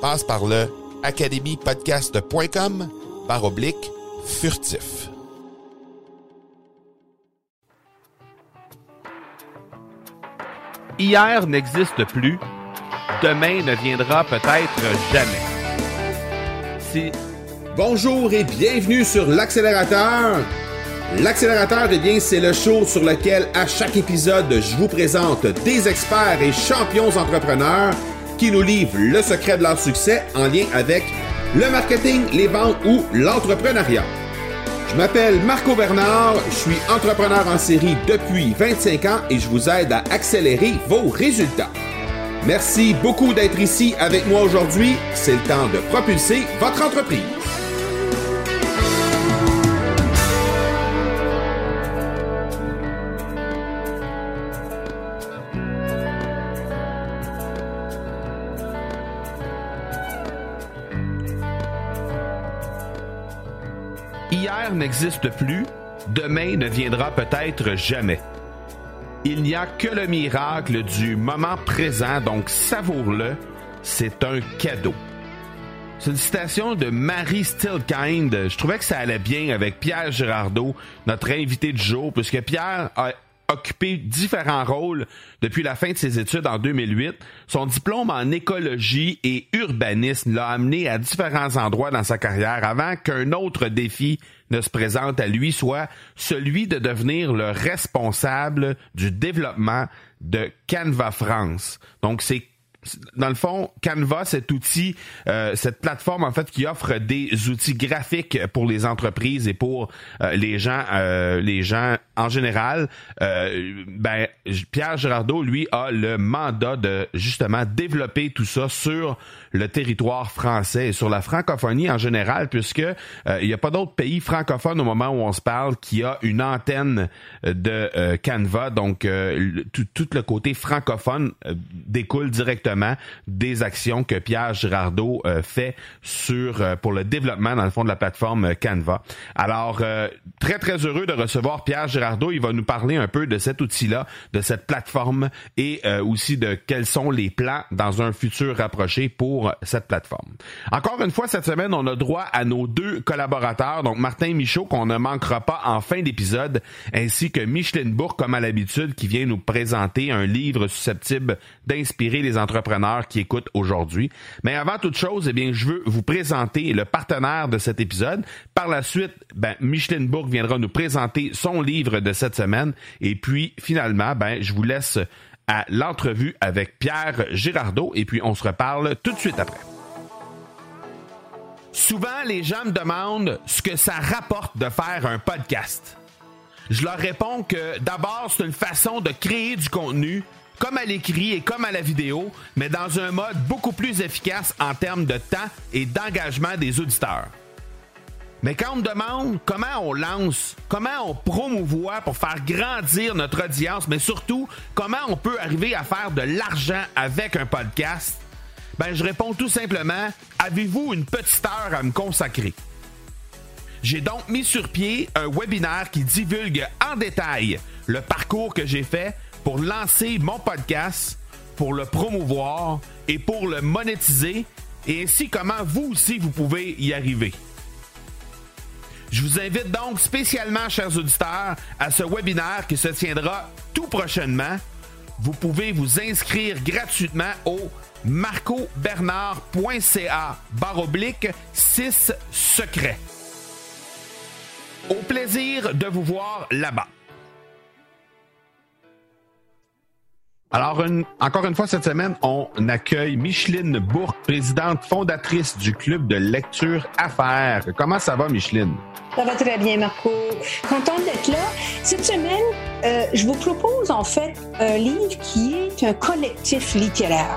Passe par le academypodcast.com par oblique furtif. Hier n'existe plus, demain ne viendra peut-être jamais. Si... Bonjour et bienvenue sur l'accélérateur. L'accélérateur, eh bien, c'est le show sur lequel à chaque épisode, je vous présente des experts et champions entrepreneurs qui nous livrent le secret de leur succès en lien avec le marketing, les ventes ou l'entrepreneuriat. Je m'appelle Marco Bernard, je suis entrepreneur en série depuis 25 ans et je vous aide à accélérer vos résultats. Merci beaucoup d'être ici avec moi aujourd'hui. C'est le temps de propulser votre entreprise. N'existe plus, demain ne viendra peut-être jamais. Il n'y a que le miracle du moment présent, donc savoure-le, c'est un cadeau. C'est une citation de Marie Stillkind. Je trouvais que ça allait bien avec Pierre Girardeau, notre invité du jour, puisque Pierre a occupé différents rôles depuis la fin de ses études en 2008. Son diplôme en écologie et urbanisme l'a amené à différents endroits dans sa carrière avant qu'un autre défi ne se présente à lui, soit celui de devenir le responsable du développement de Canva France. Donc c'est dans le fond, Canva, cet outil, euh, cette plateforme en fait qui offre des outils graphiques pour les entreprises et pour euh, les gens, euh, les gens en général, ben Pierre Girardeau, lui, a le mandat de justement développer tout ça sur le territoire français et sur la francophonie en général, puisque il n'y a pas d'autre pays francophone au moment où on se parle qui a une antenne de Canva. Donc tout, tout, le côté francophone découle directement des actions que Pierre Girardeau euh, fait sur euh, pour le développement dans le fond de la plateforme euh, Canva. Alors très très heureux de recevoir Pierre Girardeau, il va nous parler un peu de cet outil-là, de cette plateforme et aussi de quels sont les plans dans un futur rapproché pour cette plateforme. Encore une fois cette semaine, on a droit à nos deux collaborateurs, donc Martin Michaud qu'on ne manquera pas en fin d'épisode, ainsi que Micheline Bourg comme à l'habitude qui vient nous présenter un livre susceptible d'inspirer les qui écoutent aujourd'hui. Mais avant toute chose, eh bien, je veux vous présenter le partenaire de cet épisode. Par la suite, ben, Micheline Bourg viendra nous présenter son livre de cette semaine. Et puis, finalement, ben, je vous laisse à l'entrevue avec Pierre Girardeau et puis on se reparle tout de suite après. Souvent, les gens me demandent ce que ça rapporte de faire un podcast. Je leur réponds que d'abord, c'est une façon de créer du contenu comme à l'écrit et comme à la vidéo, mais dans un mode beaucoup plus efficace en termes de temps et d'engagement des auditeurs. Mais quand on me demande comment on lance, comment on promouvoit pour faire grandir notre audience, mais surtout comment on peut arriver à faire de l'argent avec un podcast, ben je réponds tout simplement avez-vous une petite heure à me consacrer? J'ai donc mis sur pied un webinaire qui divulgue en détail le parcours que j'ai fait pour lancer mon podcast, pour le promouvoir et pour le monétiser, et ainsi comment vous aussi vous pouvez y arriver. Je vous invite donc spécialement, chers auditeurs, à ce webinaire qui se tiendra tout prochainement. Vous pouvez vous inscrire gratuitement au marcobernard.ca baroblique 6 secrets. Au plaisir de vous voir là-bas. Alors, encore une fois, cette semaine, on accueille Micheline Bourque, présidente fondatrice du Club de lecture Affaires. Comment ça va, Micheline? Ça va très bien, Marco. Contente d'être là. Cette semaine, euh, je vous propose en fait un livre qui est un collectif littéraire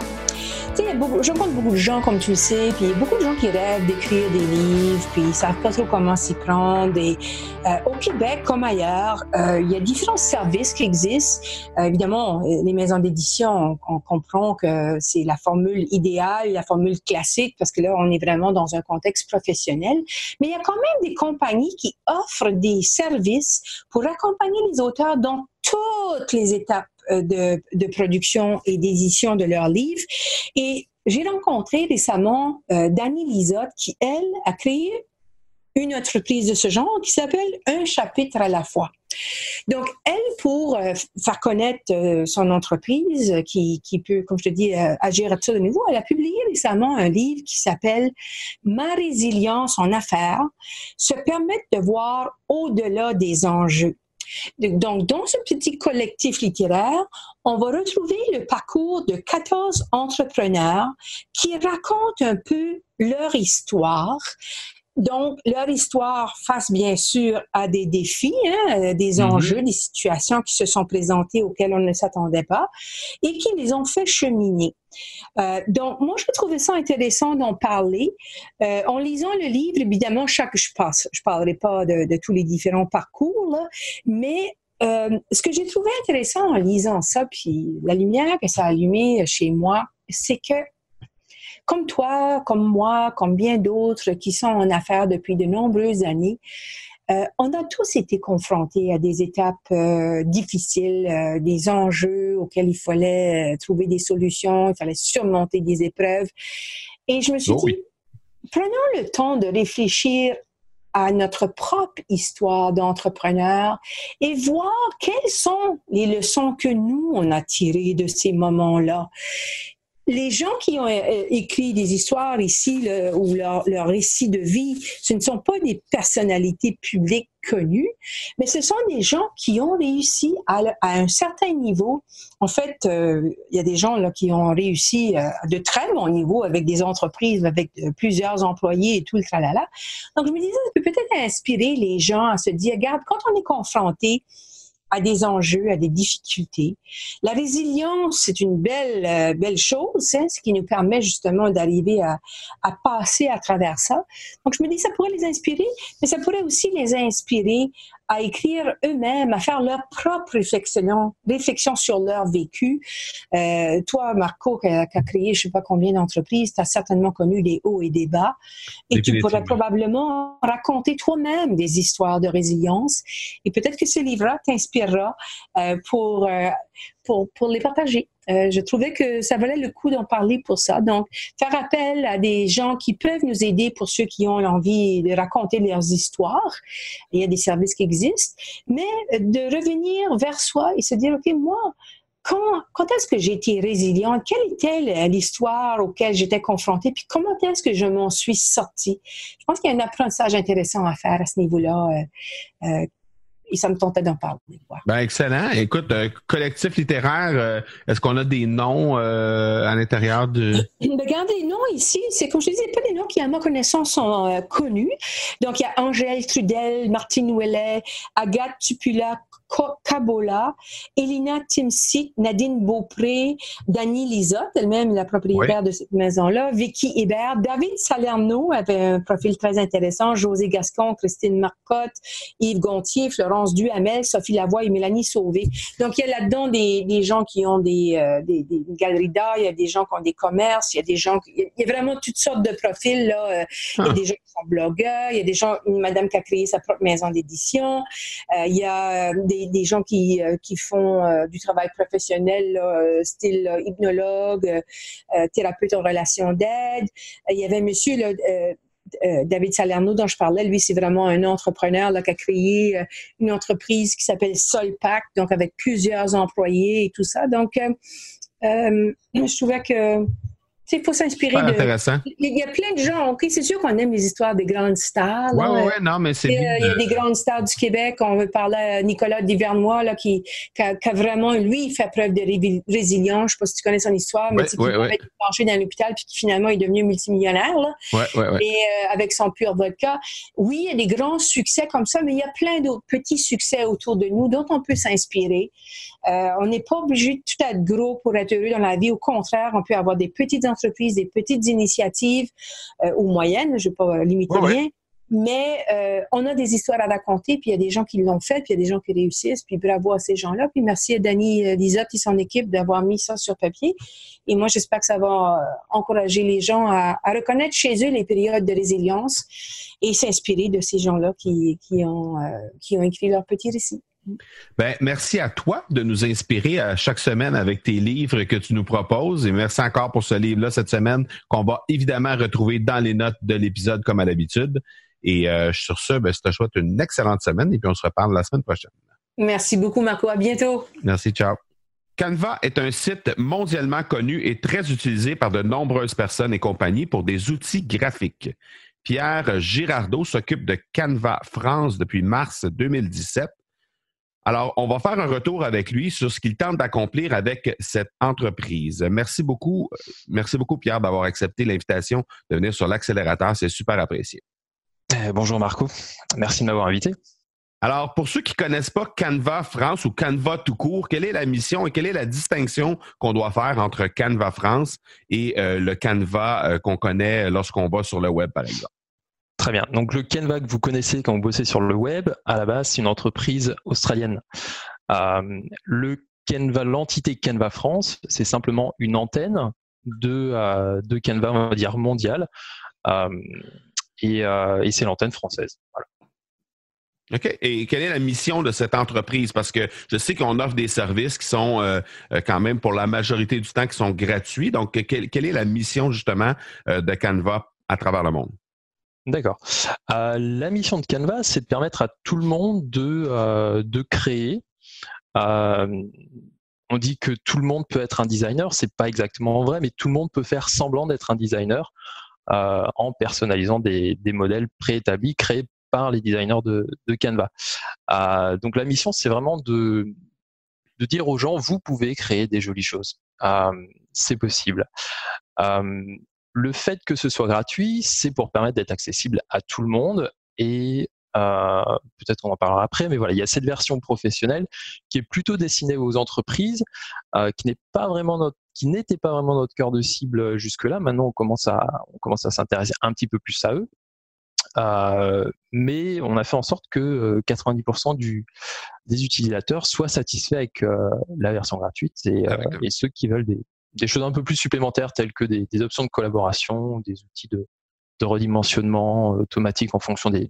je rencontre beaucoup de gens, comme tu le sais, puis beaucoup de gens qui rêvent d'écrire des livres, puis ils savent pas trop comment s'y prendre. Et, euh, au Québec, comme ailleurs, euh, il y a différents services qui existent. Euh, évidemment, les maisons d'édition, on, comprend que c'est la formule idéale, la formule classique, parce que là, on est vraiment dans un contexte professionnel. Mais il y a quand même des compagnies qui offrent des services pour accompagner les auteurs dans toutes les étapes de, de production et d'édition de leurs livres. Et j'ai rencontré récemment euh, Dani Lisotte qui, elle, a créé une entreprise de ce genre qui s'appelle Un chapitre à la fois. Donc, elle, pour euh, faire connaître euh, son entreprise, qui, qui, peut, comme je te dis, agir à tout de nouveau, elle a publié récemment un livre qui s'appelle Ma résilience en affaires, se permettre de voir au-delà des enjeux. Donc, dans ce petit collectif littéraire, on va retrouver le parcours de 14 entrepreneurs qui racontent un peu leur histoire donc, leur histoire face bien sûr à des défis, hein, euh, des mm-hmm. enjeux, des situations qui se sont présentées auxquelles on ne s'attendait pas et qui les ont fait cheminer. Euh, donc, moi, je trouvais ça intéressant d'en parler. Euh, en lisant le livre, évidemment, chaque, je passe, je parlerai pas de, de, tous les différents parcours, là, mais euh, ce que j'ai trouvé intéressant en lisant ça, puis la lumière que ça a allumé chez moi, c'est que comme toi, comme moi, comme bien d'autres qui sont en affaires depuis de nombreuses années, euh, on a tous été confrontés à des étapes euh, difficiles, euh, des enjeux auxquels il fallait trouver des solutions, il fallait surmonter des épreuves. Et je me suis oh dit, prenons le temps de réfléchir à notre propre histoire d'entrepreneur et voir quelles sont les leçons que nous, on a tirées de ces moments-là les gens qui ont euh, écrit des histoires ici ou leur, leur récit de vie, ce ne sont pas des personnalités publiques connues, mais ce sont des gens qui ont réussi à, à un certain niveau. En fait, euh, il y a des gens là qui ont réussi euh, à de très bons niveaux avec des entreprises, avec plusieurs employés et tout le tralala. Donc, je me disais, ça peut peut-être inspirer les gens à se dire, regarde, quand on est confronté à des enjeux, à des difficultés. La résilience, c'est une belle, euh, belle chose, hein, ce qui nous permet justement d'arriver à, à, passer à travers ça. Donc, je me dis, ça pourrait les inspirer, mais ça pourrait aussi les inspirer à écrire eux-mêmes, à faire leur propre réflexion, réflexion sur leur vécu. Euh, toi, Marco, qui a, créé je sais pas combien d'entreprises, tu as certainement connu des hauts et des bas, et tu pourrais probablement raconter toi-même des histoires de résilience. Et peut-être que ce livre-là t'inspirera euh, pour, euh, pour, pour les partager. Euh, je trouvais que ça valait le coup d'en parler pour ça. Donc, faire appel à des gens qui peuvent nous aider pour ceux qui ont envie de raconter leurs histoires. Il y a des services qui existent, mais de revenir vers soi et se dire, OK, moi, quand, quand est-ce que j'ai été résiliente? Quelle était l'histoire auquel j'étais confrontée? Puis comment est-ce que je m'en suis sortie? Je pense qu'il y a un apprentissage intéressant à faire à ce niveau-là euh, euh, et ça me tentait d'en parler. Ben, excellent. Écoute, euh, collectif littéraire, euh, est-ce qu'on a des noms euh, à l'intérieur de... Regarde, les noms ici, c'est comme je disais, pas des noms qui, à ma connaissance, sont connus. Donc, il y a Angèle Trudel, Martine Ouellet, Agathe Tupula, Kabola, Elina Timsit, Nadine Beaupré, Dani Lisotte, elle-même la propriétaire de cette maison-là, Vicky Hébert, David Salerno avait un profil très intéressant, José Gascon, Christine Marcotte, Yves Gontier, Florence Duhamel, Sophie Lavoie et Mélanie Sauvé. Donc, il y a là-dedans des, des, gens qui ont des, euh, des, des, galeries d'art, il y a des gens qui ont des commerces, il y a des gens, il y a vraiment toutes sortes de profils, là. Euh, il y a ah. des gens qui sont blogueurs, il y a des gens, une madame qui a créé sa propre maison d'édition, euh, il y a des des, gens qui, qui font du travail professionnel, style hypnologue, thérapeute en relation d'aide. Il y avait monsieur David Salerno dont je parlais, lui, c'est vraiment un entrepreneur qui a créé une entreprise qui s'appelle Solpac, donc avec plusieurs employés et tout ça. Donc, je trouvais que il faut s'inspirer de. intéressant. Il y a plein de gens. OK, c'est sûr qu'on aime les histoires des grandes stars. Oui, oui, ouais, non, mais c'est. Il y a des grandes stars du Québec. On veut parler à Nicolas Divernois, là, qui, qui, a, vraiment, lui, fait preuve de résilience. Je ne sais pas si tu connais son histoire, mais qui a été penché dans l'hôpital puis qui finalement est devenu multimillionnaire. Ouais, ouais, ouais. Et euh, avec son pur vodka. Oui, il y a des grands succès comme ça, mais il y a plein d'autres petits succès autour de nous dont on peut s'inspirer. Euh, on n'est pas obligé de tout être gros pour être heureux dans la vie. Au contraire, on peut avoir des petites entreprises, des petites initiatives euh, ou moyennes, je ne vais pas limiter rien. Mais euh, on a des histoires à raconter, puis il y a des gens qui l'ont fait, puis il y a des gens qui réussissent, puis bravo à ces gens-là. Puis merci à Danny Lisotte et son équipe d'avoir mis ça sur papier. Et moi, j'espère que ça va encourager les gens à, reconnaître chez eux les périodes de résilience et s'inspirer de ces gens-là qui, qui, ont, qui ont écrit leur petit récit. Ben, merci à toi de nous inspirer à chaque semaine avec tes livres que tu nous proposes. Et merci encore pour ce livre-là cette semaine qu'on va évidemment retrouver dans les notes de l'épisode comme à l'habitude. Et euh, sur ce, ben, je te souhaite une excellente semaine et puis on se reparle la semaine prochaine. Merci beaucoup, Marco. À bientôt. Merci. Ciao. Canva est un site mondialement connu et très utilisé par de nombreuses personnes et compagnies pour des outils graphiques. Pierre Girardeau s'occupe de Canva France depuis mars 2017 alors, on va faire un retour avec lui sur ce qu'il tente d'accomplir avec cette entreprise. Merci beaucoup, merci beaucoup Pierre d'avoir accepté l'invitation de venir sur l'accélérateur. C'est super apprécié. Eh, bonjour Marco, merci de m'avoir invité. Alors, pour ceux qui ne connaissent pas Canva France ou Canva tout court, quelle est la mission et quelle est la distinction qu'on doit faire entre Canva France et euh, le Canva euh, qu'on connaît lorsqu'on va sur le web, par exemple? Très bien. Donc le Canva que vous connaissez quand vous bossez sur le web, à la base, c'est une entreprise australienne. Euh, le Canva, l'entité Canva France, c'est simplement une antenne de, euh, Canva, on va dire mondiale, euh, et, c'est l'antenne française. OK. Et quelle est la mission de cette entreprise? Parce que je sais qu'on offre des services qui sont quand même pour la majorité du temps qui sont gratuits. Donc, quelle est la mission justement de Canva à travers le monde? D'accord. Euh, la mission de Canva, c'est de permettre à tout le monde de, euh, de créer. Euh, on dit que tout le monde peut être un designer, c'est pas exactement vrai, mais tout le monde peut faire semblant d'être un designer en personnalisant des, des modèles préétablis créés par les designers de, de Canva. donc la mission, c'est vraiment de, de dire aux gens, vous pouvez créer des jolies choses. c'est possible le fait que ce soit gratuit, c'est pour permettre d'être accessible à tout le monde et euh, peut-être qu'on en parlera après, mais voilà, il y a cette version professionnelle qui est plutôt destinée aux entreprises, euh, qui n'est pas vraiment notre, qui n'était pas vraiment notre cœur de cible jusque-là. Maintenant, on commence à, on commence à s'intéresser un petit peu plus à eux. Euh, mais on a fait en sorte que 90% du, des utilisateurs soient satisfaits avec la version gratuite et, et ceux qui veulent des, des choses un peu plus supplémentaires telles que des, options de collaboration, des outils de, redimensionnement euh, automatique en fonction des,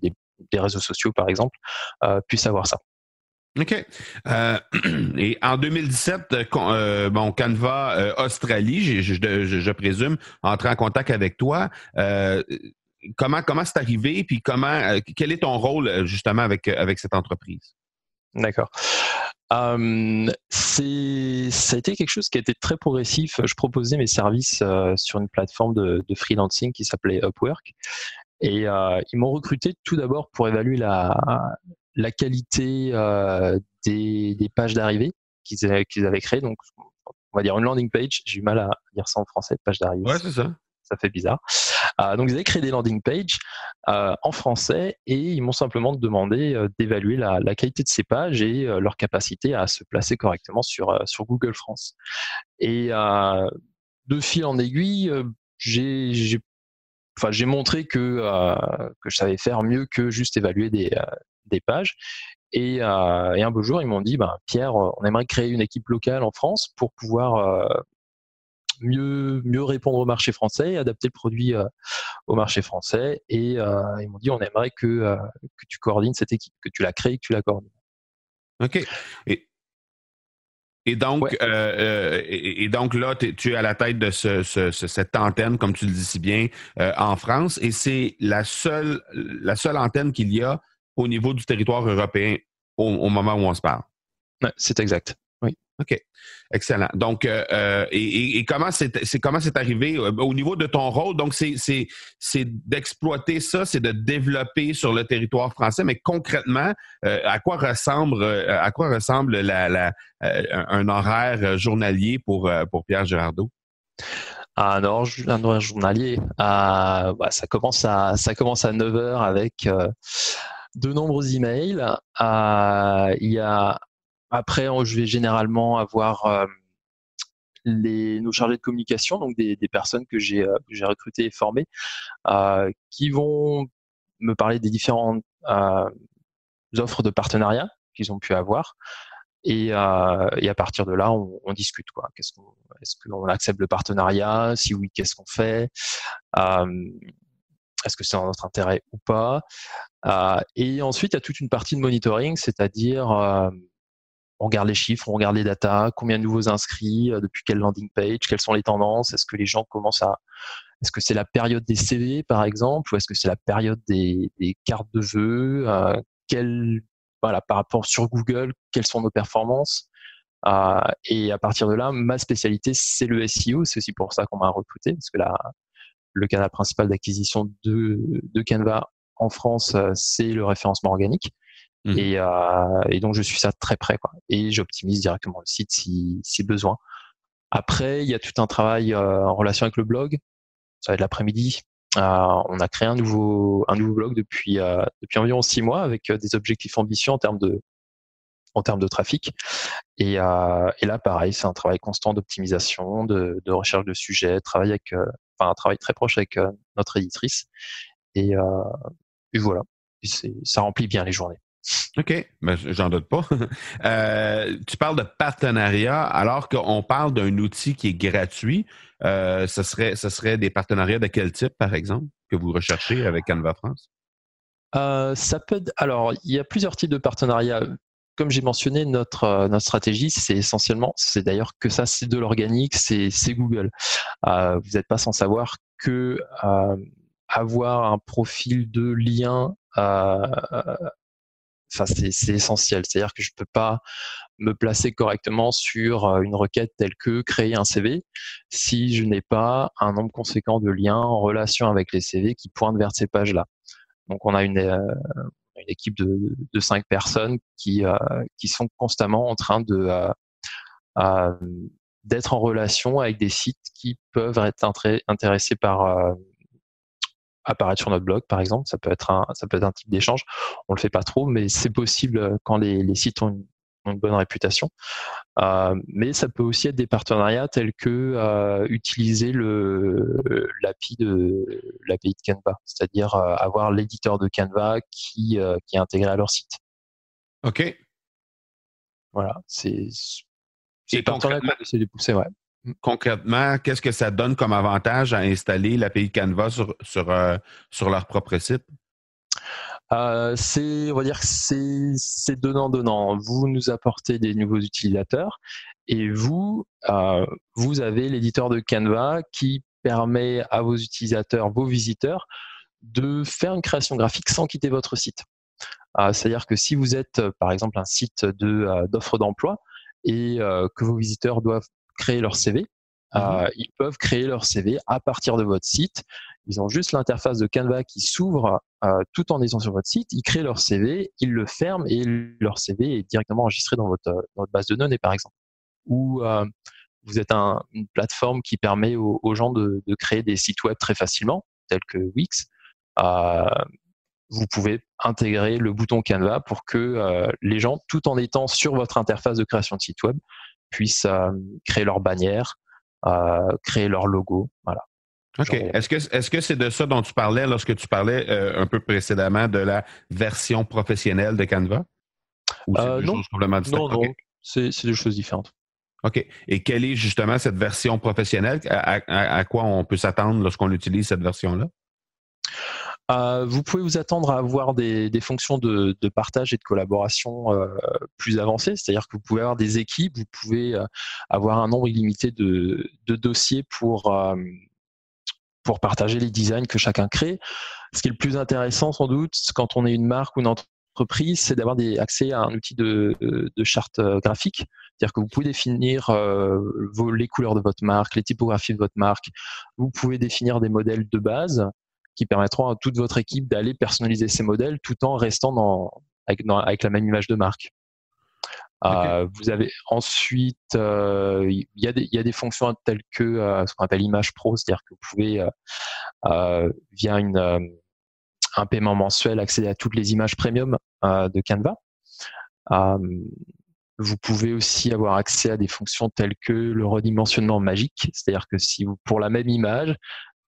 réseaux sociaux, par exemple, euh, puissent avoir ça. OK. Euh, et en 2017, bon, Canva Australie, je, présume, entrer en contact avec toi. comment comment c'est arrivé, puis comment quel est ton rôle justement avec avec cette entreprise? D'accord. Euh, c'est, ça a été quelque chose qui a été très progressif. Je proposais mes services euh, sur une plateforme de, freelancing qui s'appelait Upwork. Et euh, ils m'ont recruté tout d'abord pour évaluer la, la qualité des, des, pages d'arrivée qu'ils avaient, qu'ils avaient créées. Donc, on va dire une landing page. J'ai eu mal à dire ça en français, page d'arrivée. Ouais, c'est ça ça fait bizarre. Euh, donc ils avaient créé des landing pages euh, en français et ils m'ont simplement demandé euh, d'évaluer la, qualité de ces pages et leur capacité à se placer correctement sur, Google France. Et de fil en aiguille, j'ai montré que, je savais faire mieux que juste évaluer des, pages. Et, et, un beau jour, ils m'ont dit, ben, Pierre, on aimerait créer une équipe locale en France pour pouvoir mieux, mieux répondre au marché français, adapter le produit euh, au marché français. Et euh, ils m'ont dit, on aimerait que, euh, que tu coordonnes cette équipe, que tu la crées, que tu la coordonnes. OK. Et, et donc, euh, et, donc là, tu es à la tête de ce, cette antenne, comme tu le dis si bien, euh, en France, et c'est la seule, la seule antenne qu'il y a au niveau du territoire européen au, moment où on se parle. c'est exact. OK. Excellent. Donc, euh, euh, et, comment c'est comment c'est arrivé euh, au niveau de ton rôle? Donc, c'est d'exploiter ça, c'est de développer sur le territoire français, mais concrètement, à quoi ressemble à quoi ressemble la, un horaire journalier pour, pour Pierre Girardot? Ah, un horaire, journalier, ah, bah, ça commence à ça commence à 9 h avec de nombreux emails. Il y a après, je vais généralement avoir euh, nos chargés de communication, donc des, personnes que j'ai euh, recrutées et formées, euh, qui vont me parler des différentes offres de partenariat qu'ils ont pu avoir. Et, à partir de là, on, discute quoi. Est-ce qu'on accepte le partenariat? Si oui, qu'est-ce qu'on fait? Est-ce que c'est dans notre intérêt ou pas? Et ensuite, il y a toute une partie de monitoring, c'est-à-dire on regarde les chiffres, on regarde les datas, combien de nouveaux inscrits, euh, depuis quelle landing page, quelles sont les tendances, est-ce que les gens commencent à... Est-ce que c'est la période des CV, par exemple, ou est-ce que c'est la période des, cartes de vœux euh, voilà, Par rapport sur Google, quelles sont nos performances euh, Et à partir de là, ma spécialité, c'est le SEO. C'est aussi pour ça qu'on m'a recruté, parce que là, le canal principal d'acquisition de Canva en France, c'est le référencement organique. Mmh. Et, euh, et, donc je suis ça très près quoi. Et j'optimise directement le site si, si besoin. Après, il y a tout un travail euh, en relation avec le blog. Ça va être l'après-midi. Euh, on a créé un nouveau un nouveau blog depuis euh, depuis environ six mois avec euh, des objectifs ambitieux en termes de en termes de trafic. Et, euh, et là, pareil, c'est un travail constant d'optimisation, de, de, recherche de sujets, travail avec, enfin, un travail très proche avec notre éditrice. Et, et voilà, ça remplit bien les journées. OK, ben, j'en doute pas. Euh, tu parles de partenariat alors qu'on parle d'un outil qui est gratuit. Euh, ce, serait, serait des partenariats de quel type, par exemple, que vous recherchez avec Canva France? Euh, ça peut alors, il y a plusieurs types de partenariats. Comme j'ai mentionné, notre, notre stratégie, c'est essentiellement, c'est d'ailleurs que ça, c'est de l'organique, c'est Google. vous n'êtes pas sans savoir que avoir un profil de lien c'est essentiel. C'est-à-dire que je ne peux pas me placer correctement sur euh, une requête telle que créer un CV si je n'ai pas un nombre conséquent de liens en relation avec les CV qui pointent vers ces pages-là. Donc on a une, euh, équipe de, cinq personnes qui, euh, qui sont constamment en train de d'être en relation avec des sites qui peuvent être intéressés par apparaître sur notre blog, par exemple. Ça peut être un, ça peut être un type d'échange. On le fait pas trop, mais c'est possible euh, quand les, les sites ont une, une, bonne réputation. Euh, mais ça peut aussi être des partenariats tels que euh, utiliser le l'API de l'API de Canva, c'est-à-dire euh, avoir l'éditeur de Canva qui, euh, qui est intégré à leur site. Ok. Voilà, c'est c'est de pousser, ouais. Concrètement, qu'est-ce que ça donne comme avantage à installer l'API Canva sur, euh, leur propre site? Euh, c'est, on va dire que c'est donnant-donnant. Vous nous apportez des nouveaux utilisateurs et vous, euh, vous avez l'éditeur de Canva qui permet à vos utilisateurs, vos visiteurs, de faire une création graphique sans quitter votre site. C'est-à-dire que si vous êtes, par exemple, un site d'offres d'emploi et que vos visiteurs doivent créer leur CV. Mmh euh, ils peuvent créer leur CV à partir de votre site. Ils ont juste l'interface de Canva qui s'ouvre euh, tout en étant sur votre site. Ils créent leur CV, ils le ferment et leur CV est directement enregistré dans votre, dans votre base de données, par exemple. Ou euh, vous êtes un, une plateforme qui permet aux, gens de, de, créer des sites web très facilement, tels que Wix. Euh, vous pouvez intégrer le bouton Canva pour que euh, les gens, tout en étant sur votre interface de création de site web, puissent euh, créer leur bannière, euh, créer leur logo. Voilà. OK. Est-ce que est-ce que c'est de ça dont tu parlais lorsque tu parlais euh, un peu précédemment de la version professionnelle de Canva? Ou c'est complètement non. C'est, deux choses différentes. OK. Et quelle est justement cette version professionnelle? À, quoi on peut s'attendre lorsqu'on utilise cette version-là? Euh, vous pouvez vous attendre à avoir des, fonctions de, partage et de collaboration euh, plus avancées, c'est-à-dire que vous pouvez avoir des équipes, vous pouvez euh, avoir un nombre illimité de, dossiers pour, pour partager les designs que chacun crée. Ce qui est le plus intéressant sans doute quand on est une marque ou une entreprise, c'est d'avoir accès à un outil de, charte graphique. C'est-à-dire que vous pouvez définir les couleurs de votre marque, les typographies de votre marque. Vous pouvez définir des modèles de base qui permettront à toute votre équipe d'aller personnaliser ces modèles tout en restant dans, avec, la même image de marque. Euh, vous avez ensuite, euh, il y, y, a des fonctions telles que euh, ce qu'on appelle Image Pro, c'est-à-dire que vous pouvez via une, un paiement mensuel accéder à toutes les images premium de Canva. vous pouvez aussi avoir accès à des fonctions telles que le redimensionnement magique, c'est-à-dire que si vous, pour la même image,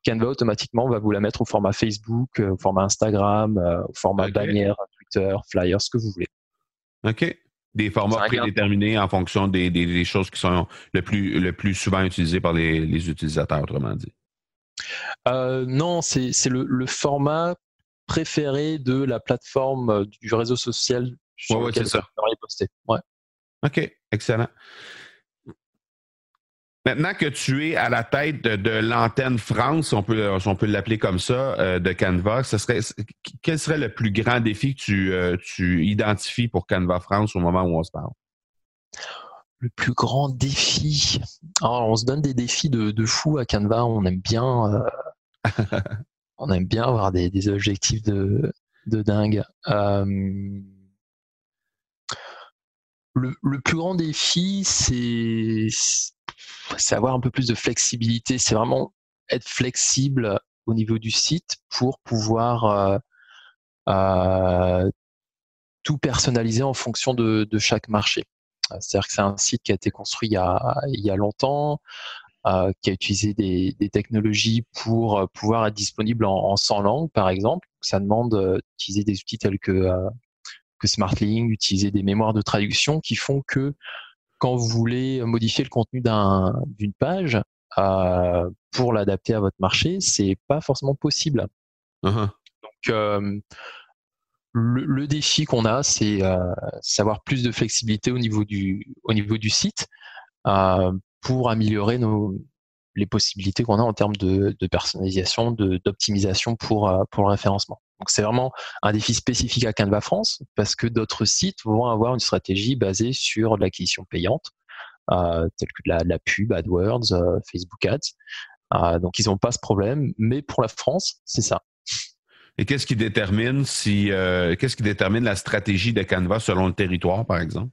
Canva automatiquement va vous la mettre au format Facebook, euh, au format Instagram, euh, au format bannière, Twitter, flyer, ce que vous voulez. OK. Des formats prédéterminés en fonction des, choses qui sont le plus, le plus souvent utilisées par les, utilisateurs, autrement dit. Euh, non, c'est le, format préféré de la plateforme du réseau social sur lequel vous poster. Ouais. OK, excellent. Maintenant que tu es à la tête de, l'antenne France, on peut, on peut l'appeler comme ça, euh, de Canva, ce serait, quel serait le plus grand défi que tu, euh, tu identifies pour Canva France au moment où on se parle? Le plus grand défi. Alors, on se donne des défis de, de fou à Canva. On aime bien, euh, on aime bien avoir des, objectifs de, de dingue. le, le, plus grand défi, c'est c'est avoir un peu plus de flexibilité. C'est vraiment être flexible au niveau du site pour pouvoir euh, euh, tout personnaliser en fonction de, chaque marché. C'est-à-dire que c'est un site qui a été construit il y a, longtemps, euh, qui a utilisé des, technologies pour pouvoir être disponible en, en 100 langues, par exemple. Ça demande d'utiliser des outils tels que, que SmartLink, d'utiliser des mémoires de traduction qui font que quand vous voulez modifier le contenu d'une page euh, pour l'adapter à votre marché, c'est pas forcément possible. Uh-huh. Donc euh, le, défi qu'on a, c'est euh, savoir plus de flexibilité au niveau du au niveau du site pour améliorer nos les possibilités qu'on a en termes de, de personnalisation, d'optimisation pour pour le référencement. Donc c'est vraiment un défi spécifique à Canva France parce que d'autres sites vont avoir une stratégie basée sur l'acquisition payante, euh, telle que de la, pub, AdWords, euh, Facebook Ads. Euh, donc ils n'ont pas ce problème, mais pour la France, c'est ça. Et qu'est-ce qui détermine si qu'est-ce qui détermine la stratégie de Canva selon le territoire, par exemple?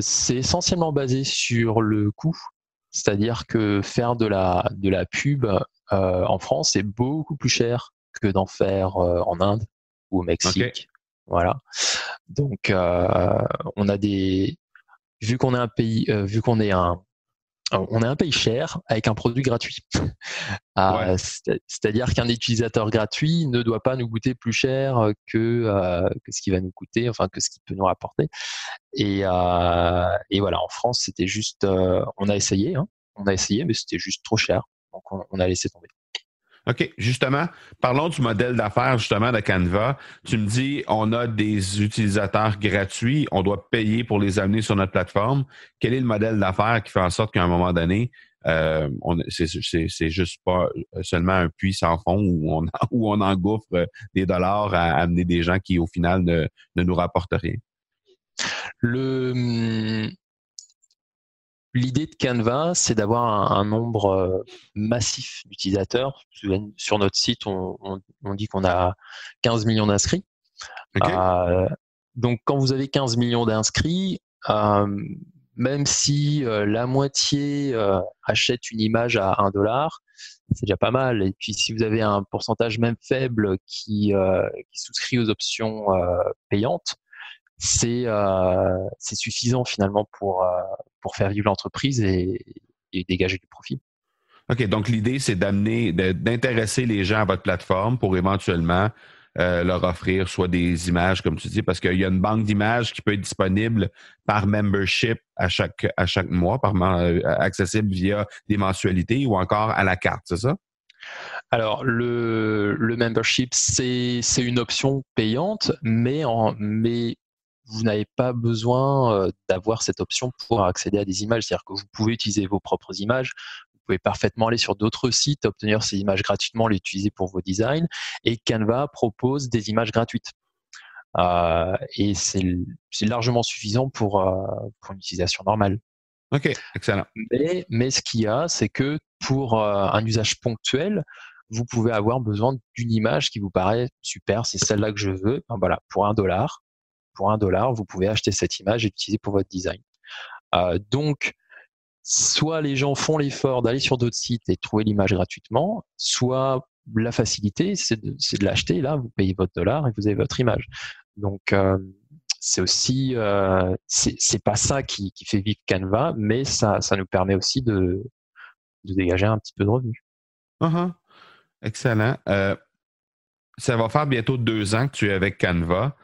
c'est essentiellement basé sur le coût. C'est-à-dire que faire de la, de la pub euh, en France, c'est beaucoup plus cher que d'en faire euh, en Inde ou au Mexique. Voilà. Donc, euh, on a des, vu qu'on est un pays, vu qu'on est un, on est un pays cher avec un produit gratuit. Ah, c'est-à-dire qu'un utilisateur gratuit ne doit pas nous coûter plus cher que, que ce qui va nous coûter, enfin que ce qui peut nous rapporter. Et, et voilà, en France, c'était juste, on a essayé, hein, on a essayé, mais c'était juste trop cher. Donc, on, a laissé tomber. OK. Justement, parlons du modèle d'affaires justement de Canva. Tu me dis, on a des utilisateurs gratuits, on doit payer pour les amener sur notre plateforme. Quel est le modèle d'affaires qui fait en sorte qu'à un moment donné, euh, c'est juste pas seulement un puits sans fond où on, engouffre des dollars à amener des gens qui, au final, ne, ne nous rapportent rien? Le, L'idée de Canva, c'est d'avoir un, nombre euh, massif d'utilisateurs. Sur notre site, on, dit qu'on a 15 millions d'inscrits. Euh, donc, quand vous avez 15 millions d'inscrits, euh, même si la moitié achète une image à 1 dollar, c'est déjà pas mal. Et puis, si vous avez un pourcentage même faible qui, qui souscrit aux options payantes, c'est c'est suffisant finalement pour pour faire vivre l'entreprise et, dégager du profit. OK, donc l'idée, c'est d'amener, d'intéresser les gens à votre plateforme pour éventuellement euh, leur offrir soit des images, comme tu dis, parce qu'il y a une banque d'images qui peut être disponible par membership à chaque, à chaque mois, par, euh, accessible via des mensualités ou encore à la carte, c'est ça? Alors, le, le membership, c'est une option payante, mais, en, mais vous n'avez pas besoin euh, d'avoir cette option pour accéder à des images. C'est-à-dire que vous pouvez utiliser vos propres images, vous pouvez parfaitement aller sur d'autres sites, obtenir ces images gratuitement, les utiliser pour vos designs. Et Canva propose des images gratuites. Euh, et c'est largement suffisant pour, euh, pour une utilisation normale. Ok, excellent. Mais, mais ce qu'il y a, c'est que pour un usage ponctuel, vous pouvez avoir besoin d'une image qui vous paraît super, c'est celle-là que je veux. Voilà, pour un dollar, pour un dollar, vous pouvez acheter cette image et l'utiliser pour votre design. Euh, donc, soit les gens font l'effort d'aller sur d'autres sites et trouver l'image gratuitement, soit la facilité, c'est de, l'acheter. Là, vous payez votre dollar et vous avez votre image. Donc, euh, c'est aussi, euh, c'est pas ça qui, fait vivre Canva, mais ça, ça nous permet aussi de, de dégager un petit peu de revenus. Uh-huh. Excellent. Euh, ça va faire bientôt deux ans que tu es avec Canva.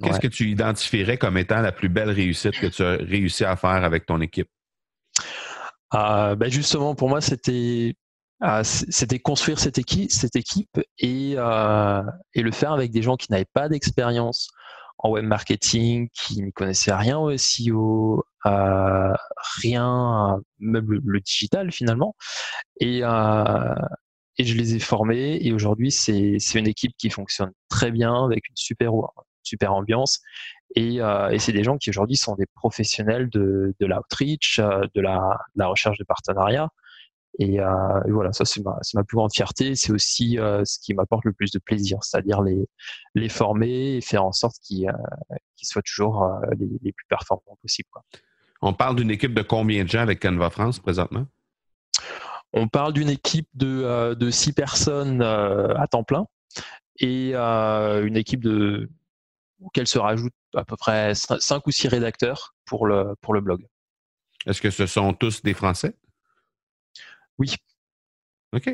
Qu'est-ce que tu identifierais comme étant la plus belle réussite que tu as réussi à faire avec ton équipe? Euh, ben justement, pour moi, c'était euh, c'était construire cette équipe, cette équipe et, euh, et le faire avec des gens qui n'avaient pas d'expérience en web marketing, qui ne connaissaient rien au SEO, rien, même le, digital finalement. Et, et je les ai formés et aujourd'hui c'est une équipe qui fonctionne très bien avec une super super ambiance. Et, euh, et c'est des gens qui aujourd'hui sont des professionnels de, de l'outreach, euh, de la, la, recherche de partenariat. Et, euh, et voilà, ça c'est ma, ma, plus grande fierté. C'est aussi euh, ce qui m'apporte le plus de plaisir, c'est-à-dire les, les former et faire en sorte qu'ils euh, soient toujours les, les, plus performants possibles. On parle d'une équipe de combien de gens avec Canva France présentement? On parle d'une équipe de, de six personnes à temps plein et une équipe de auquel se rajoutent à peu près 5 ou 6 rédacteurs pour le, pour le blog. Est-ce que ce sont tous des Français? Oui. OK.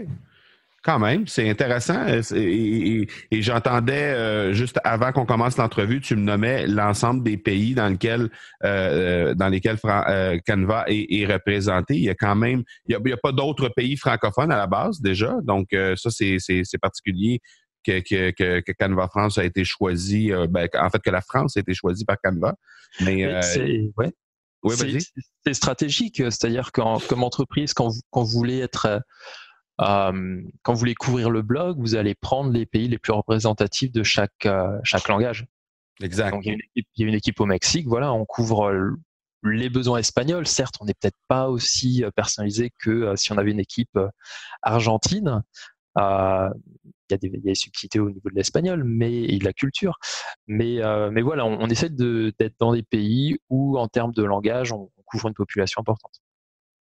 Quand même, c'est intéressant. Euh, et, j'entendais euh, juste avant qu'on commence l'entrevue, tu me nommais l'ensemble des pays dans lesquels euh, dans lesquels Canva est, représenté. Il y a quand même, il n'y a, a, pas d'autres pays francophones à la base déjà, donc ça c'est particulier que, que, que, Canva France a été choisi, euh, ben, en fait que la France a été choisie par Canva. Mais, euh, c'est ouais. stratégique, c'est-à-dire qu'en comme entreprise, quand vous, quand vous voulez être euh, quand vous voulez couvrir le blog, vous allez prendre les pays les plus représentatifs de chaque chaque langage. Exact. Donc, il, y équipe, il, y a une équipe, au Mexique, voilà, on couvre les besoins espagnols. Certes, on n'est peut-être pas aussi personnalisé que si on avait une équipe argentine, euh, il y, a des, il subtilités au niveau de l'espagnol mais et de la culture. Mais, euh, mais voilà, on, essaie d'être dans des pays où, en termes de langage, on, couvre une population importante.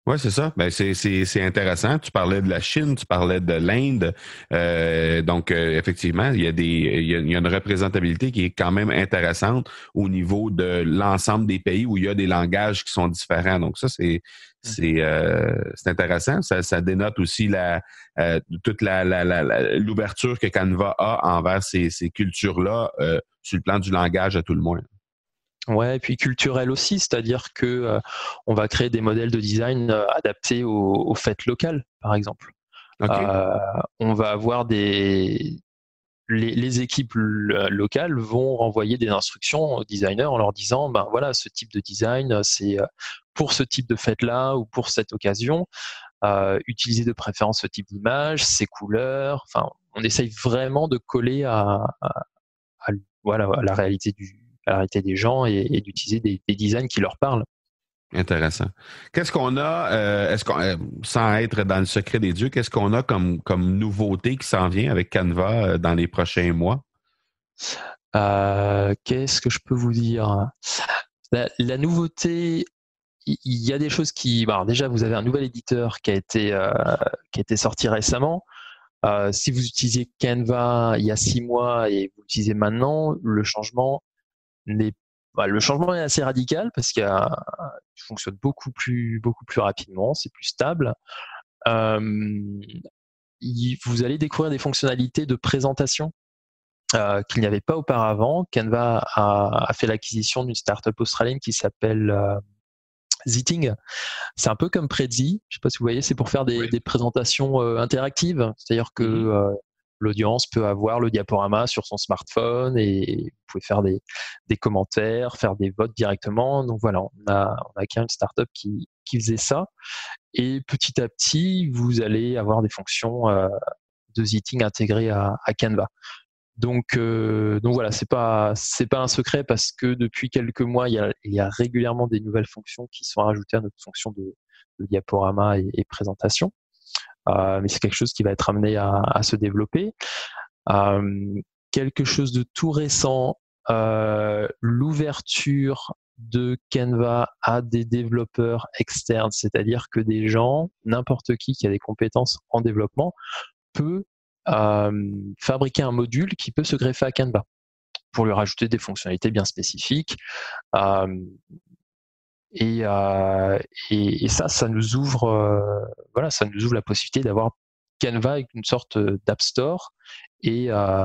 Oui, c'est ça. Ben, c'est intéressant. Tu parlais de la Chine, tu parlais de l'Inde. Euh, donc, euh, effectivement, il y, a des, il y a, il, y a, une représentabilité qui est quand même intéressante au niveau de l'ensemble des pays où il y a des langages qui sont différents. Donc, ça, c'est c'est euh, intéressant. Ça, ça, dénote aussi la, euh, toute l'ouverture la, la, que Canva a envers ces, ces cultures-là euh, sur le plan du langage à tout le monde. Ouais, et puis culturel aussi, c'est-à-dire que euh, on va créer des modèles de design euh, adaptés aux, aux, fêtes locales, par exemple. Euh, on va avoir des les, les, équipes locales vont renvoyer des instructions aux designers en leur disant ben voilà ce type de design c'est pour ce type de fête là ou pour cette occasion. Utiliser de préférence ce type d'image ces couleurs. Enfin on essaye vraiment de coller à, à, à voilà à la réalité du arrêter des gens et, et d'utiliser des, des, designs qui leur parlent. Intéressant. Qu'est-ce qu'on a, euh, est-ce qu'on, euh, sans être dans le secret des dieux, qu'est-ce qu'on a comme, comme nouveauté qui s'en vient avec Canva euh, dans les prochains mois? Qu'est-ce que je peux vous dire? La, la nouveauté, il y, a des choses qui. Bon, déjà, vous avez un nouvel éditeur qui a été, qui a été sorti récemment. Si vous utilisiez Canva il y a six mois et vous l'utilisez maintenant, le changement bah, le changement est assez radical parce qu'il fonctionne beaucoup plus beaucoup plus rapidement, c'est plus stable. Euh, vous allez découvrir des fonctionnalités de présentation euh, qu'il n'y avait pas auparavant. Canva a, a fait l'acquisition d'une startup australienne qui s'appelle euh, Zitting, c'est un peu comme Prezi. Je sais pas si vous voyez, c'est pour faire des, présentations interactives. C'est-à-dire que mmh l'audience peut avoir le diaporama sur son smartphone et vous pouvez faire des, commentaires, faire des votes directement. Donc voilà, on a, on a une startup qui, qui faisait ça. Et petit à petit, vous allez avoir des fonctions euh, de Zitting intégrées à, Canva. Donc, euh, donc voilà, c'est pas c'est pas un secret parce que depuis quelques mois, il y, a, il y a régulièrement des nouvelles fonctions qui sont ajoutées à notre fonction de, diaporama et présentation. Euh, mais c'est quelque chose qui va être amené à, se développer. Euh, quelque chose de tout récent, euh, l'ouverture de Canva à des développeurs externes, c'est-à-dire que des gens, n'importe qui qui a des compétences en développement, peut fabriquer un module qui peut se greffer à Canva pour lui rajouter des fonctionnalités bien spécifiques. Et, et, ça, ça nous ouvre, euh, voilà, ça nous ouvre la possibilité d'avoir Canva avec une sorte d'App Store et, euh,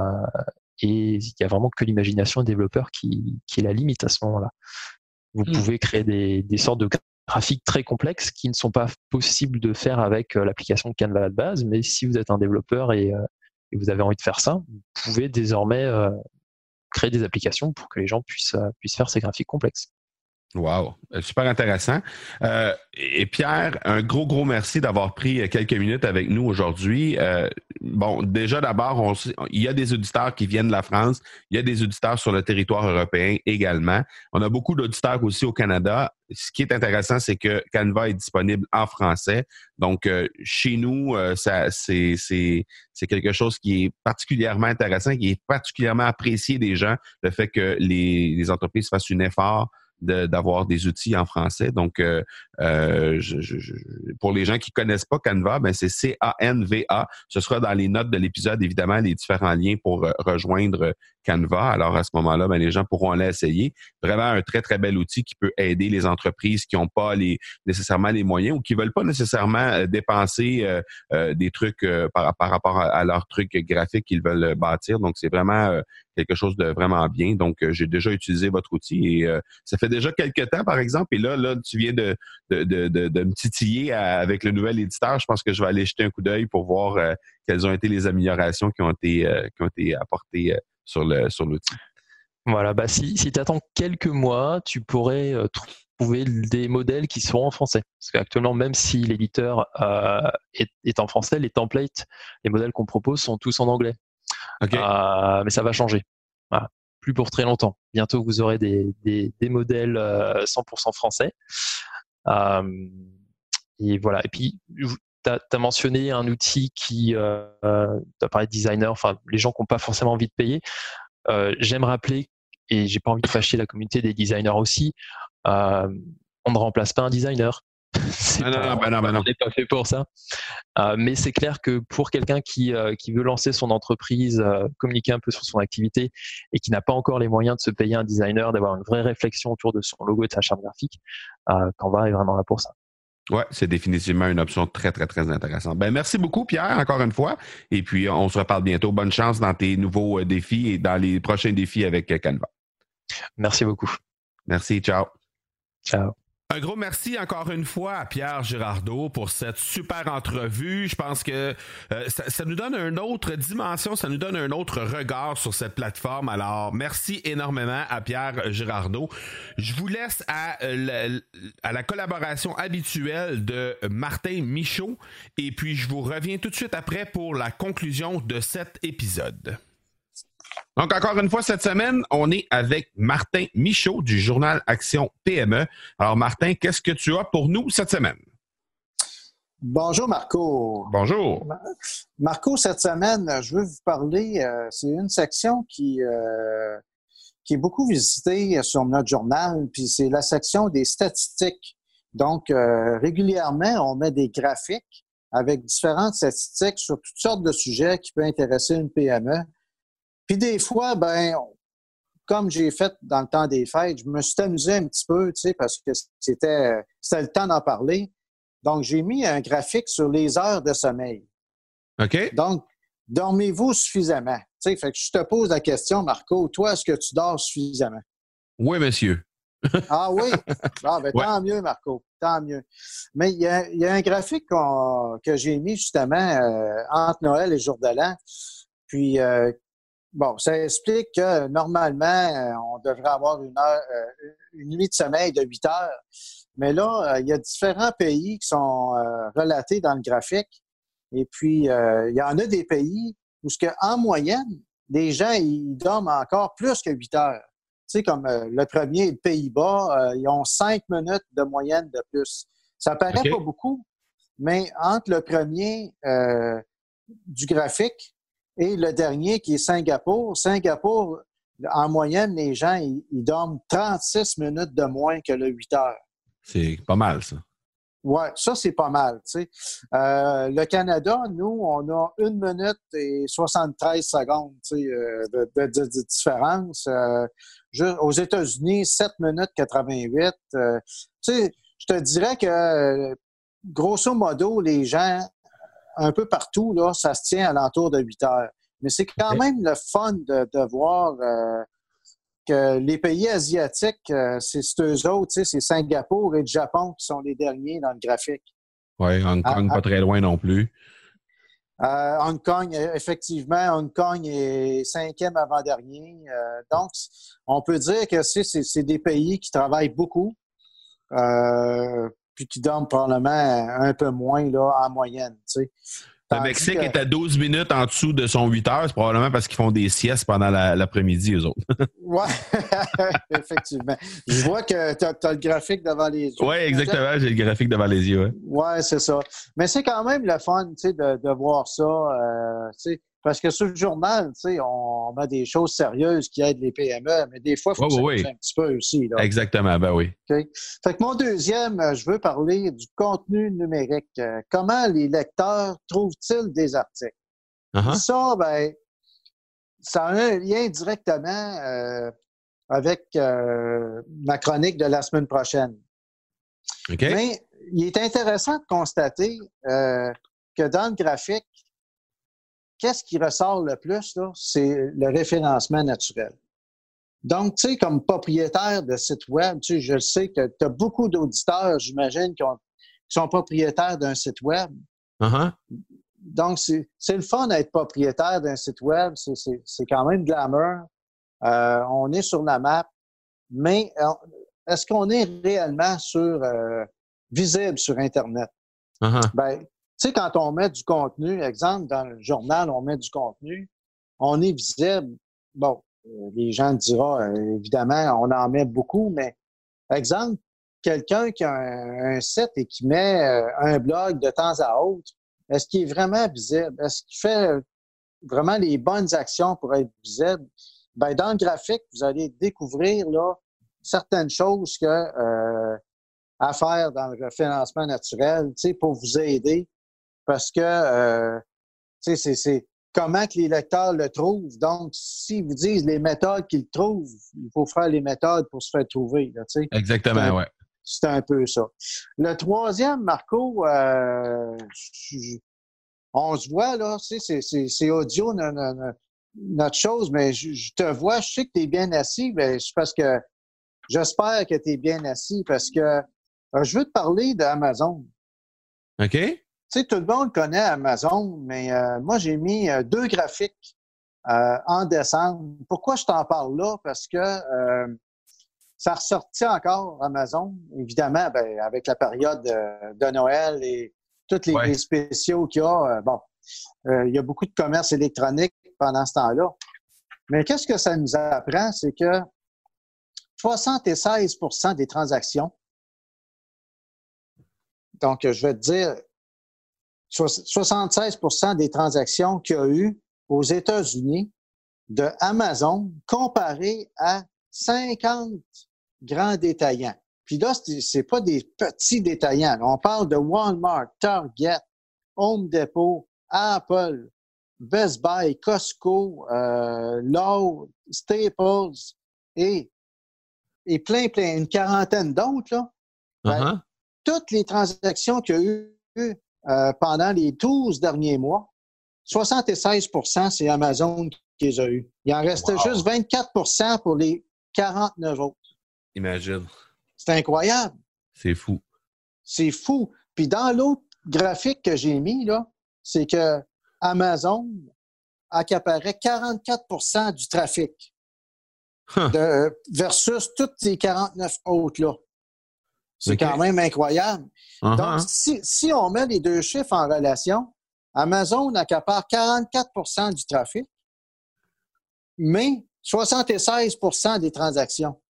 et il y a vraiment que l'imagination des développeurs qui, qui est la limite à ce moment-là. Vous mmh. pouvez créer des, des sortes de graphiques très complexes qui ne sont pas possibles de faire avec l'application Canva de base, mais si vous êtes un développeur et, et, vous avez envie de faire ça, vous pouvez désormais créer des applications pour que les gens puissent, puissent faire ces graphiques complexes. Wow, euh, super intéressant. Euh, et Pierre, un gros, gros merci d'avoir pris euh, quelques minutes avec nous aujourd'hui. bon, déjà d'abord, il y a des auditeurs qui viennent de la France, il y a des auditeurs sur le territoire européen également. On a beaucoup d'auditeurs aussi au Canada. Ce qui est intéressant, c'est que Canva est disponible en français. Donc, chez nous, ça, c'est, c'est, c'est quelque chose qui est particulièrement intéressant, qui est particulièrement apprécié des gens, le fait que les, les entreprises fassent un effort d'avoir des outils en français. Donc, euh, euh pour les gens qui connaissent pas Canva, ben c'est C-A-N-V-A. Ce sera dans les notes de l'épisode, évidemment, les différents liens pour euh, rejoindre Canva. Alors, à ce moment-là, ben, les gens pourront l'essayer. Vraiment un très, très bel outil qui peut aider les entreprises qui n'ont pas les, nécessairement les moyens ou qui veulent pas nécessairement dépenser des trucs par, par rapport à, à leurs trucs graphiques qu'ils veulent bâtir. Donc, c'est vraiment quelque chose de vraiment bien. Donc, euh, j'ai déjà utilisé votre outil et euh, ça fait déjà quelques temps, par exemple. Et là, là, tu viens de, me titiller avec le nouvel éditeur. Je pense que je vais aller jeter un coup d'œil pour voir euh, quelles ont été les améliorations qui ont été, apportées sur le sur l'outil. Voilà, bah si, tu attends quelques mois, tu pourrais trouver des modèles qui seront en français. Parce qu'actuellement, même si l'éditeur est, en français, les templates, les modèles qu'on propose sont tous en anglais. Euh, mais ça va changer. Plus pour très longtemps. Bientôt, vous aurez des, modèles 100% euh, français. Euh, et voilà. Et puis, tu as, mentionné un outil qui, euh, tu as parlé de designer, enfin, les gens qui n'ont pas forcément envie de payer. J'aime rappeler, et j'ai pas envie de fâcher la communauté des designers aussi, on ne remplace pas un designer. Ah non, non, bah non, bah non. On n'est pas fait pour ça. Euh, mais c'est clair que pour quelqu'un qui, euh, qui veut lancer son entreprise, euh, communiquer un peu sur son activité et qui n'a pas encore les moyens de se payer un designer, d'avoir une vraie réflexion autour de son logo et de sa charte graphique, Canva est vraiment là pour ça. Ouais, c'est définitivement une option très, très, très intéressante. Ben, merci beaucoup, Pierre, encore une fois. Et puis, on se reparle bientôt. Bonne chance dans tes nouveaux défis et dans les prochains défis avec Canva. Merci beaucoup. Merci. Ciao. Ciao. Un gros merci encore une fois à Pierre Girardeau pour cette super entrevue. Je pense que euh, ça, nous donne une autre dimension, ça nous donne un autre regard sur cette plateforme. Alors, merci énormément à Pierre Girardeau. Je vous laisse euh, à la collaboration habituelle de Martin Michaud et puis je vous reviens tout de suite après pour la conclusion de cet épisode. Donc, encore une fois, cette semaine, on est avec Martin Michaud du journal Action PME. Alors, Martin, qu'est-ce que tu as pour nous cette semaine? Bonjour Marco. Bonjour. Marco, cette semaine, je veux vous parler, euh, c'est une section qui, euh, qui est beaucoup visitée sur notre journal, puis c'est la section des statistiques. Donc, euh, régulièrement, on met des graphiques avec différentes statistiques sur toutes sortes de sujets qui peuvent intéresser une PME. Puis des fois, ben, comme j'ai fait dans le temps des fêtes, je me suis amusé un petit peu, tu sais, parce que c'était, c'était le temps d'en parler. Donc, j'ai mis un graphique sur les heures de sommeil. OK. Donc, dormez-vous suffisamment? Tu sais, fait que je te pose la question, Marco, toi, est-ce que tu dors suffisamment? Oui, monsieur. ah oui? Ah, ben, Tant mieux, Marco. Tant mieux. Mais il y a, un graphique que j'ai mis justement euh, entre Noël et Jour de l'An. Puis, euh, bon, ça explique que normalement, euh, on devrait avoir une, heure, une nuit de sommeil de 8 heures. Mais là, il y a différents pays qui sont relatés dans le graphique. Et puis, il y en a des pays où, ce que, en moyenne, les gens, ils dorment encore plus que 8 heures. Tu sais, comme euh, le premier, les Pays-Bas, euh, ils ont 5 minutes de moyenne de plus. Ça paraît pas beaucoup, mais entre le premier euh, du graphique et le dernier qui est Singapour, Singapour, en moyenne, les gens, ils, ils dorment 36 minutes de moins que le 8 heures. C'est pas mal, ça. Oui, ça, c'est pas mal. Tu sais. Euh, le Canada, nous, on a une minute et 73 secondes tu sais, euh, de, de, de, différence. Euh, aux États-Unis, 7 minutes 88. tu sais, je te dirais que, grosso modo, les gens, un peu partout, là, ça se tient à l'entour de 8 heures. Mais c'est quand même le fun de, de voir que les pays asiatiques, euh, c'est eux autres, c'est Singapour et le Japon qui sont les derniers dans le graphique. Oui, Hong Kong, ah, pas ah. très loin non plus. Euh, Hong Kong, effectivement, Hong Kong est cinquième avant-dernier. Euh, donc, on peut dire que c'est des pays qui travaillent beaucoup, puis qui dorment probablement un peu moins là, en moyenne. Le Mexique est à 12 minutes en dessous de son 8 heures. C'est probablement parce qu'ils font des siestes pendant l'après-midi, eux autres. oui, effectivement. Je vois que tu as, le graphique devant les yeux. Oui, exactement. J'ai le graphique devant les yeux. Oui, ouais, c'est ça. Mais c'est quand même le fun de, de voir ça. Euh, parce que sur le journal, tu sais, on met des choses sérieuses qui aident les PME, mais des fois, il faut oui, un petit peu aussi. Exactement, ben oui. Fait que mon deuxième, euh, je veux parler du contenu numérique. Euh, comment les lecteurs trouvent-ils des articles? Uh-huh. Ça, ben, ça a un lien directement euh, avec ma chronique de la semaine prochaine. Mais il est intéressant de constater que dans le graphique, qu'est-ce qui ressort le plus, c'est le référencement naturel. Donc, tu sais, comme propriétaire de site web, tu sais, je sais que tu as beaucoup d'auditeurs, j'imagine, qui, sont propriétaires d'un site web. Uh-huh. Donc, c'est le fun d'être propriétaire d'un site web. C'est quand même glamour. Euh, on est sur la map. Mais euh, est-ce qu'on est réellement sur euh, visible sur Internet? Uh-huh. Ben, sais, quand on met du contenu, exemple, dans le journal, on met du contenu, on est visible. Bon, euh, les gens diront, euh, évidemment, on en met beaucoup, mais exemple, quelqu'un qui a un, site et qui met euh, un blog de temps à autre, est-ce qu'il est vraiment visible? Est-ce qu'il fait vraiment les bonnes actions pour être visible? Ben, dans le graphique, vous allez découvrir là, certaines choses que à faire dans le financement naturel, pour vous aider parce que euh, c'est comment que les lecteurs le trouvent. Donc, s'ils vous disent les méthodes qu'ils trouvent, il faut faire les méthodes pour se faire trouver. Là, Exactement, oui. C'est un peu ça. Le troisième, Marco, euh, on se voit, là, c'est audio, notre chose, mais je, te vois, je sais que tu es bien assis, mais c'est parce que j'espère que tu es bien assis parce que euh, je veux te parler d'Amazon. OK. Tu sais, tout le monde connaît Amazon, mais euh, moi, j'ai mis euh, deux graphiques euh, en décembre. Pourquoi je t'en parle là? Parce que ça ressortit encore Amazon, évidemment, ben, avec la période de, Noël et tous les, spéciaux qu'il y a. bon, il y a beaucoup de commerce électronique pendant ce temps-là. Mais qu'est-ce que ça nous apprend? C'est que 76% des transactions, donc je vais te dire, 76% des transactions qu'il y a eu aux États-Unis de Amazon comparé à 50 grands détaillants. Puis là, c'est pas des petits détaillants. On parle de Walmart, Target, Home Depot, Apple, Best Buy, Costco, euh, Lowe, Staples et, et plein, plein, une quarantaine d'autres. Là. Ben, uh-huh. toutes les transactions qu'il y a eu euh, pendant les 12 derniers mois, 76% c'est Amazon qui les a eu. Il en restait juste 24% pour les 49 autres. Imagine. C'est incroyable. C'est fou. C'est fou. Puis dans l'autre graphique que j'ai mis, là, c'est que Amazon accaparait 44% du trafic de, versus toutes ces 49 autres-là. C'est quand même incroyable. Uh-huh. Donc, si, si on met les deux chiffres en relation, Amazon accapare 44% du trafic, mais 76% des transactions.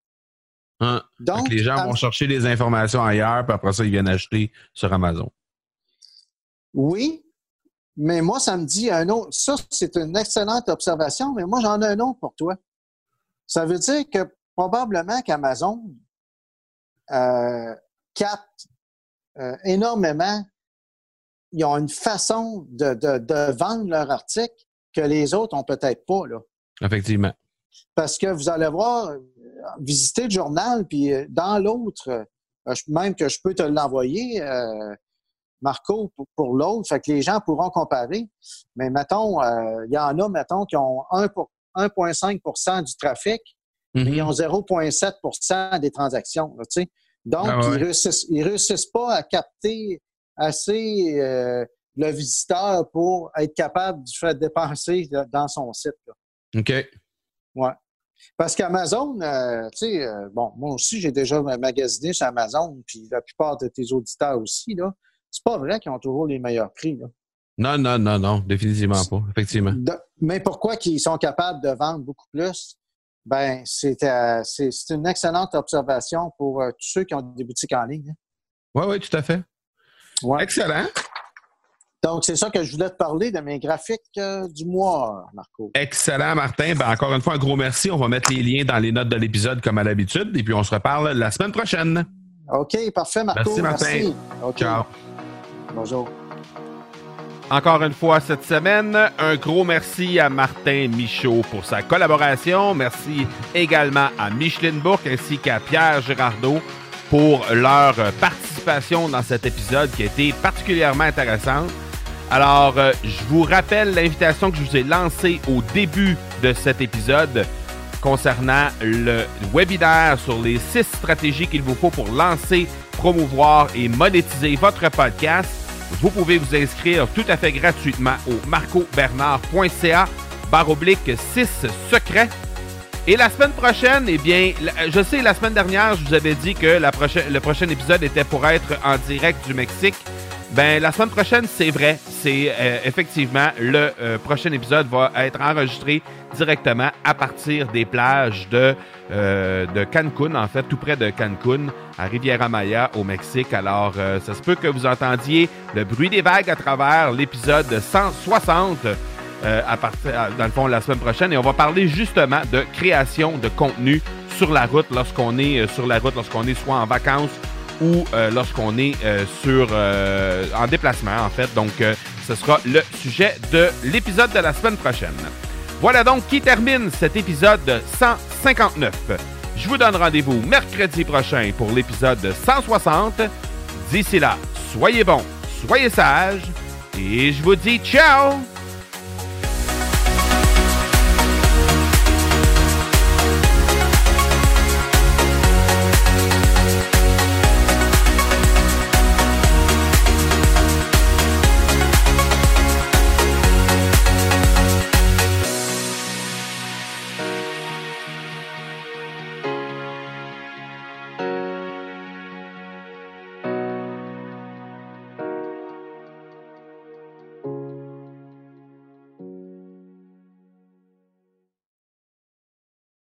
Hein. Donc, les gens Am- vont chercher des informations ailleurs, puis après ça, ils viennent acheter sur Amazon. oui, mais moi, ça me dit un autre. Ça, c'est une excellente observation, mais moi, j'en ai un autre pour toi. Ça veut dire que probablement qu'Amazon euh, capte euh, énormément. Ils ont une façon de, de, de vendre leur article que les autres ont peut-être pas. Là. Effectivement. Parce que vous allez voir, visiter le journal, puis euh, dans l'autre, euh, même que je peux te l'envoyer, euh, Marco, pour, pour l'autre, fait que les gens pourront comparer. Mais mettons, euh, il y en a, mettons, qui ont 1 pour- 1,5% du trafic, mais Mhm. ils ont 0,7% des transactions. là, tu sais. Donc, Ah ouais. ils réussissent, ils réussissent pas à capter assez euh, le visiteur pour être capable de faire dépenser dans son site. là. OK. Ouais. Parce qu'Amazon, euh, tu sais, euh, bon, moi aussi, j'ai déjà magasiné sur Amazon, puis la plupart de tes auditeurs aussi, là. C'est pas vrai qu'ils ont toujours les meilleurs prix, là. Non, non, non, non, définitivement pas. Effectivement. De- mais pourquoi qu'ils sont capables de vendre beaucoup plus? Ben, c'est euh, c'est- une excellente observation pour euh, tous ceux qui ont des boutiques en ligne. hein. Oui, oui, tout à fait. Ouais. Excellent. Donc, c'est ça que je voulais te parler de mes graphiques euh, du mois, Marco. Excellent, Martin. Ben, encore une fois, un gros merci. On va mettre les liens dans les notes de l'épisode comme à l'habitude. Et puis, on se reparle la semaine prochaine. OK, parfait, Marco. Merci, Martin. Ciao. Bonjour. Encore une fois cette semaine, un gros merci à Martin Michaud pour sa collaboration. Merci également à Micheline Bourque ainsi qu'à Pierre Girardot pour leur participation dans cet épisode qui a été particulièrement intéressante. Alors, euh, je vous rappelle l'invitation que je vous ai lancée au début de cet épisode concernant le webinaire sur les six stratégies qu'il vous faut pour lancer, promouvoir et monétiser votre podcast. Vous pouvez vous inscrire tout à fait gratuitement au marcobernard.ca barre oblique 6 secrets. Et la semaine prochaine, eh bien, la- je sais, la semaine dernière, je vous avais dit que le prochain épisode était pour être en direct du Mexique. Ben, la semaine prochaine, c'est vrai. C'est euh, effectivement le euh, prochain épisode va être enregistré directement à partir des plages de, euh, de Cancun, en fait, tout près de Cancun, à Riviera Maya, au Mexique. Alors, euh, ça se peut que vous entendiez le bruit des vagues à travers l'épisode 160 euh, à partir, dans le fond, la semaine prochaine. Et on va parler justement de création de contenu sur la route lorsqu'on est euh, sur la route, lorsqu'on est soit en vacances ou euh, lorsqu'on est euh, sur euh, en déplacement en fait. Donc ce sera le sujet de l'épisode de la semaine prochaine. Voilà donc qui termine cet épisode 159. Je vous donne rendez-vous mercredi prochain pour l'épisode 160. D'ici là, soyez bons, soyez sages et je vous dis ciao